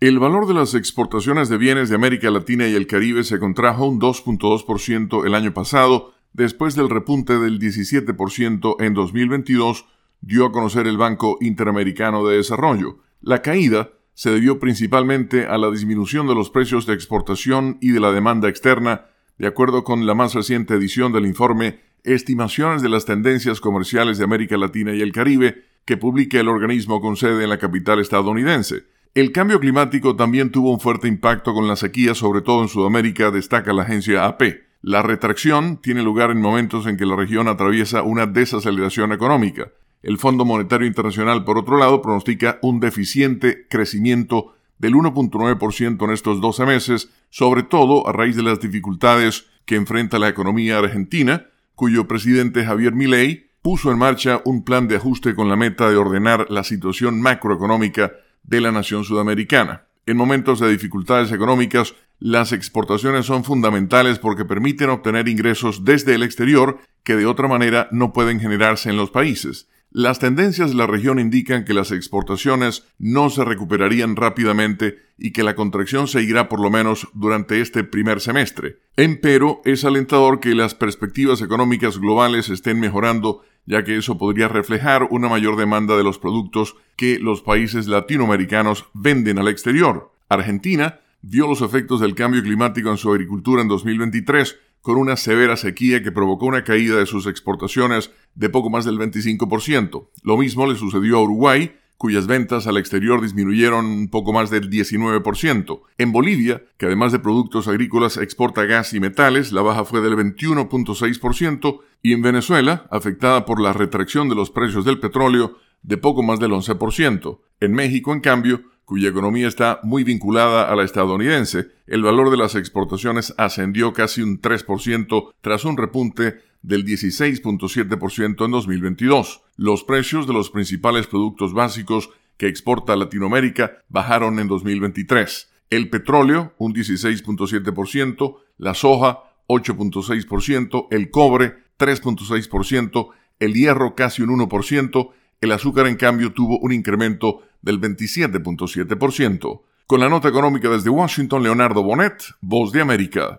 El valor de las exportaciones de bienes de América Latina y el Caribe se contrajo un 2.2% el año pasado, después del repunte del 17% en 2022, dio a conocer el Banco Interamericano de Desarrollo. La caída se debió principalmente a la disminución de los precios de exportación y de la demanda externa, de acuerdo con la más reciente edición del informe Estimaciones de las tendencias comerciales de América Latina y el Caribe, que publica el organismo con sede en la capital estadounidense. El cambio climático también tuvo un fuerte impacto con la sequía, sobre todo en Sudamérica, destaca la agencia AP. La retracción tiene lugar en momentos en que la región atraviesa una desaceleración económica. El Fondo Monetario Internacional, por otro lado, pronostica un deficiente crecimiento del 1.9% en estos 12 meses, sobre todo a raíz de las dificultades que enfrenta la economía argentina, cuyo presidente Javier Milei puso en marcha un plan de ajuste con la meta de ordenar la situación macroeconómica de la nación sudamericana. En momentos de dificultades económicas, las exportaciones son fundamentales porque permiten obtener ingresos desde el exterior que de otra manera no pueden generarse en los países. Las tendencias de la región indican que las exportaciones no se recuperarían rápidamente y que la contracción seguirá por lo menos durante este primer semestre. Empero, es alentador que las perspectivas económicas globales estén mejorando ya que eso podría reflejar una mayor demanda de los productos que los países latinoamericanos venden al exterior. Argentina vio los efectos del cambio climático en su agricultura en 2023 con una severa sequía que provocó una caída de sus exportaciones de poco más del 25%. Lo mismo le sucedió a Uruguay, cuyas ventas al exterior disminuyeron un poco más del 19%. En Bolivia, que además de productos agrícolas exporta gas y metales, la baja fue del 21.6%, y en Venezuela, afectada por la retracción de los precios del petróleo, de poco más del 11%. En México, en cambio, cuya economía está muy vinculada a la estadounidense, el valor de las exportaciones ascendió casi un 3% tras un repunte del 16.7% en 2022. Los precios de los principales productos básicos que exporta Latinoamérica bajaron en 2023. El petróleo, un 16.7%, la soja, 8.6%, el cobre, 3.6%, el hierro casi un 1%, el azúcar en cambio tuvo un incremento del 27.7%. Con la nota económica desde Washington, Leonardo Bonet, Voz de América.